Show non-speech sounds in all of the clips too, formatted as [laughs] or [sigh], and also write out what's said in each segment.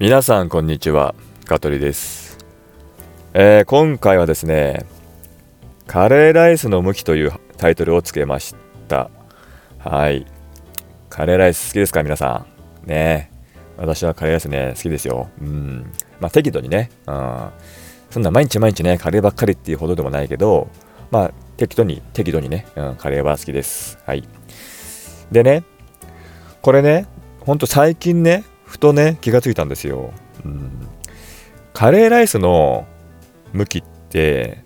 皆さんこんにちは香取です、えー、今回はですねカレーライスの向きというタイトルをつけました。はい。カレーライス好きですか皆さん？ね。私はカレーライスね好きですよ。うん。まあ適度にね。うん。そんな毎日毎日ねカレーばっかりっていうほどでもないけどまあ適度に適度にね、うん、カレーは好きです。はい。でねこれねほんと最近ねふとね気がついたんですよ、うん、カレーライスの向きって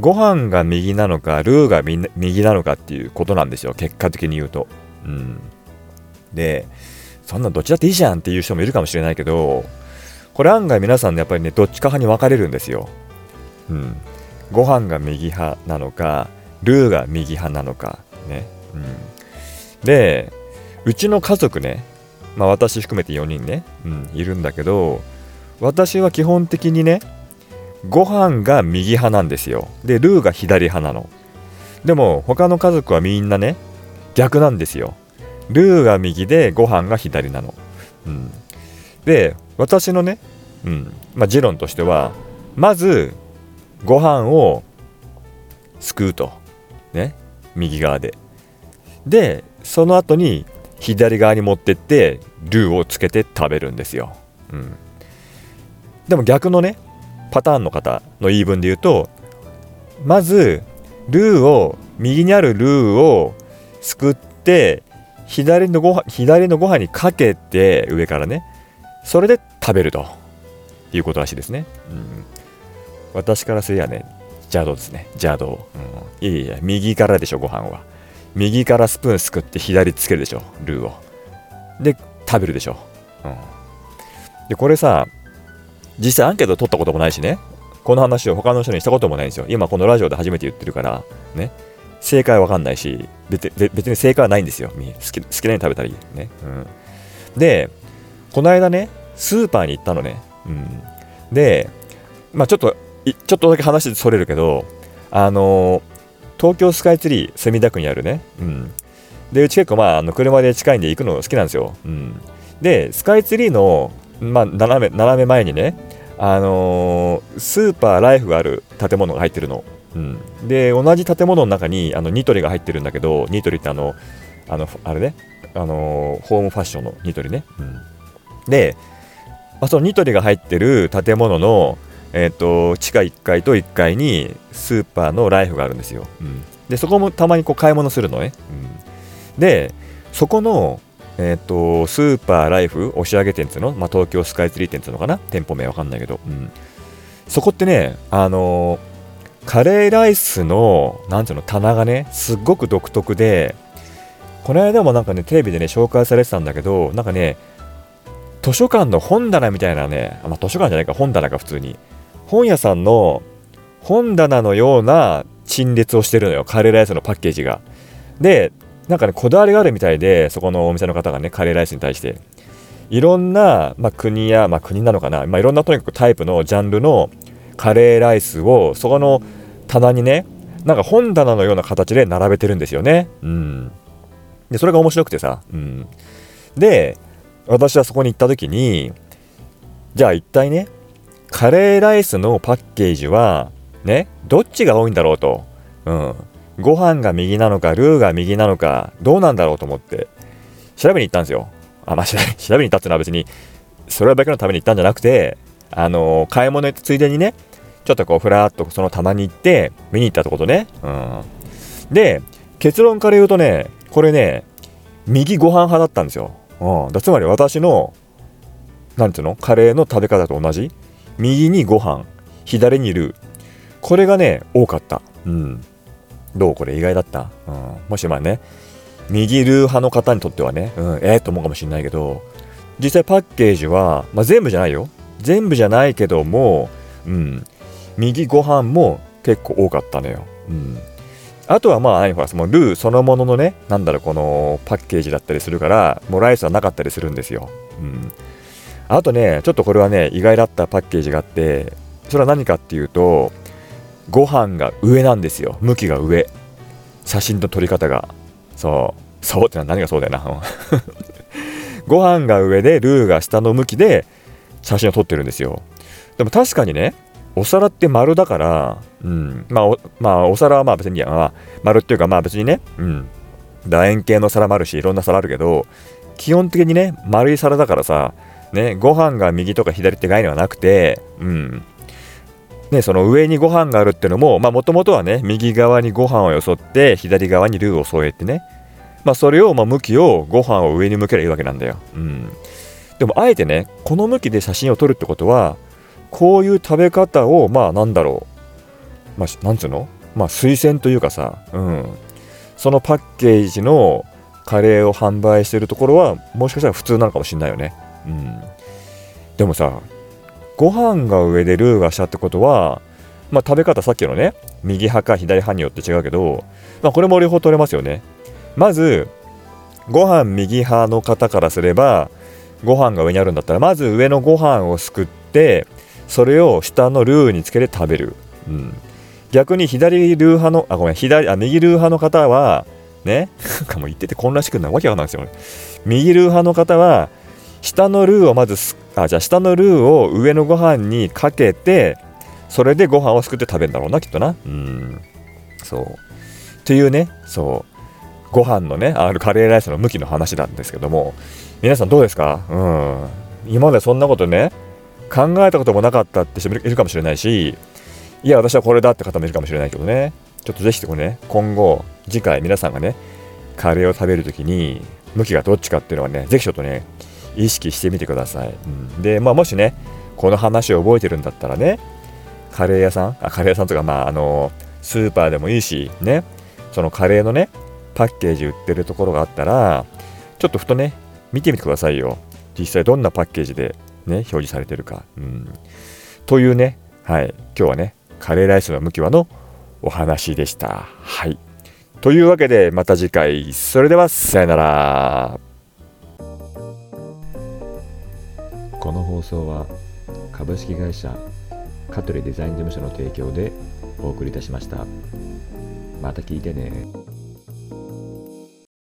ご飯が右なのかルーが右なのかっていうことなんですよ。結果的に言うと、うん、でそんなどっちだっていいじゃんっていう人もいるかもしれないけどこれ案外皆さんねやっぱりねどっちか派に分かれるんですよ、うん、ご飯が右派なのかルーが右派なのかね、うん、でうちの家族ねまあ、私含めて4人ね、うん、いるんだけど私は基本的にねご飯が右派なんですよ。でルーが左派なの。でも他の家族はみんなね逆なんですよ。ルーが右でご飯が左なの、うん、で私のね、うんまあ、持論としてはまずご飯をすくうと。ね右側で。でその後に左側に持ってってルーをつけて食べるんですよ、うん、でも逆のねパターンの方の言い分で言うとまずルーを右にあるルーをすくって左のご飯左のご飯にかけて上からねそれで食べるということらしいですね、うん、私からすればね邪道ですね。邪道、うん、いやいや右からでしょご飯は。右からスプーンすくって左つけるでしょルーを。で食べるでしょ、うん、でこれさ実際アンケート取ったこともないしね。この話を他の人にしたこともないんですよ。今このラジオで初めて言ってるからね。正解わかんないし別別に正解はないんですよ。好き好きなように食べたらいいね、うん、でこの間ねスーパーに行ったのね、うん、でまあちょっとちょっとだけ話それるけどあのー東京スカイツリー墨田区にあるね、うん、でうち結構まああの車で近いんで行くの好きなんですよ、うん、でスカイツリーの、まあ、斜め斜め前にねあのー、スーパーライフがある建物が入ってるの、うん、で同じ建物の中にあのニトリが入ってるんだけどニトリってあのあのあれね。あのー、ホームファッションのニトリね、うん、で、まあ、そのニトリが入ってる建物のえーと、地下1階と1階にスーパーのライフがあるんですよ、うん、でそこもたまにこう買い物するのね、うん、でそこの、えーと、スーパーライフ押上店っていうの、まあ、東京スカイツリー店っていうのかな？店舗名わかんないけど、うん、そこってねあのー、カレーライスのなんていうの？棚がねすっごく独特でこの間もなんかねテレビでね紹介されてたんだけどなんかね図書館の本棚みたいなね、まあ、図書館じゃないか本棚が普通に。本屋さんの本棚のような陳列をしてるのよ。カレーライスのパッケージが。でなんかねこだわりがあるみたいでそこのお店の方がねカレーライスに対して。いろんな、まあ、国や、まあ、国なのかな、まあ、いろんなとにかくタイプのジャンルのカレーライスをそこの棚にねなんか本棚のような形で並べてるんですよね。うん。でそれが面白くてさ、うん、で私はそこに行った時にじゃあ一体ねカレーライスのパッケージはねどっちが多いんだろうと、うん、ご飯が右なのかルーが右なのかどうなんだろうと思って。調べに行ったんですよ。あまあ [laughs] 調べに行ったっていうのは別にそれだけのために行ったんじゃなくてあの買い物行ったついでにねちょっとこうふらっとその玉に行って見に行ったってことね、うん、で結論から言うとねこれね右ご飯派だったんですよ、うん、だつまり私のなんていうの？カレーの食べ方と同じ？右にご飯左にルー。これがね多かった。うん。どうこれ意外だった、うん、もしまあね右ルー派の方にとってはね、うん、ええー、と思うかもしれないけど実際パッケージは、まあ、全部じゃないよ。全部じゃないけども、うん、右ご飯も結構多かったのよ、うん、あとはまあほらそのルーそのもののねなんだろうこのパッケージだったりするからもうライスはなかったりするんですよ、うん、あとね、ちょっとこれはね、意外だったパッケージがあって、それは何かっていうと、ご飯が上なんですよ。向きが上。写真の撮り方が。そう。そうってのは何がそうだよな。[laughs] ご飯が上でルーが下の向きで写真を撮ってるんですよでも確かにねお皿って丸だから、うん、まあお、まあ、お皿はまあ別に、まあ、丸っていうかまあ別にね、うん、楕円形の皿もあるしいろんな皿あるけど基本的にね丸い皿だからさねご飯が右とか左って概念はなくてうん。ね、その上にご飯があるっていうのももともとはね右側にご飯をよそって左側にルーを添えてね。まあ、それをまあ向きをご飯を上に向ければいいわけなんだよ、うん、でもあえてねこの向きで写真を撮るってことはこういう食べ方をまあなんだろう。まあなんつうの？まあ推薦というかさ、うん、そのパッケージのカレーを販売してるところはもしかしたら普通なのかもしれないよね、うん、でもさご飯が上でルーが下ってことはまあ食べ方さっきのね右派か左派によって違うけど、まあ、これも両方取れますよね。まずご飯右派の方からすればご飯が上にあるんだったらまず上のご飯をすくってそれを下のルーにつけて食べる、うん、逆に左ルー派のあごめん左あ右ルー派の方はねか [laughs] も言ってて混乱してくるわけわかんないですよ右ルー派の方は下のルーをまずすあじゃあ下のルーを上のご飯にかけてそれでご飯をすくって食べるんだろうなきっとな。うん。そう。っていうねそう。ご飯のねあのカレーライスの向きの話なんですけども皆さんどうですか？うん。今までそんなことね考えたこともなかったって人もいるかもしれないしいや私はこれだって方もいるかもしれないけどね。ちょっとぜひこれね今後次回皆さんがねカレーを食べるときに向きがどっちかっていうのはねぜひちょっとね意識してみてください、うん、でまあもしねこの話を覚えてるんだったらねカレー屋さん？あカレー屋さんとかまああのスーパーでもいいしねそのカレーのねパッケージ売ってるところがあったら、ちょっとふとね、見てみてくださいよ。実際どんなパッケージでね、表示されてるか。うん。というね、はい、今日はね、カレーライスの向きはのお話でした。はい。というわけで、また次回。それでは、さよなら。送は、株式会社香取デザイン事務所の提供でお送りいたしました。また聞いてね。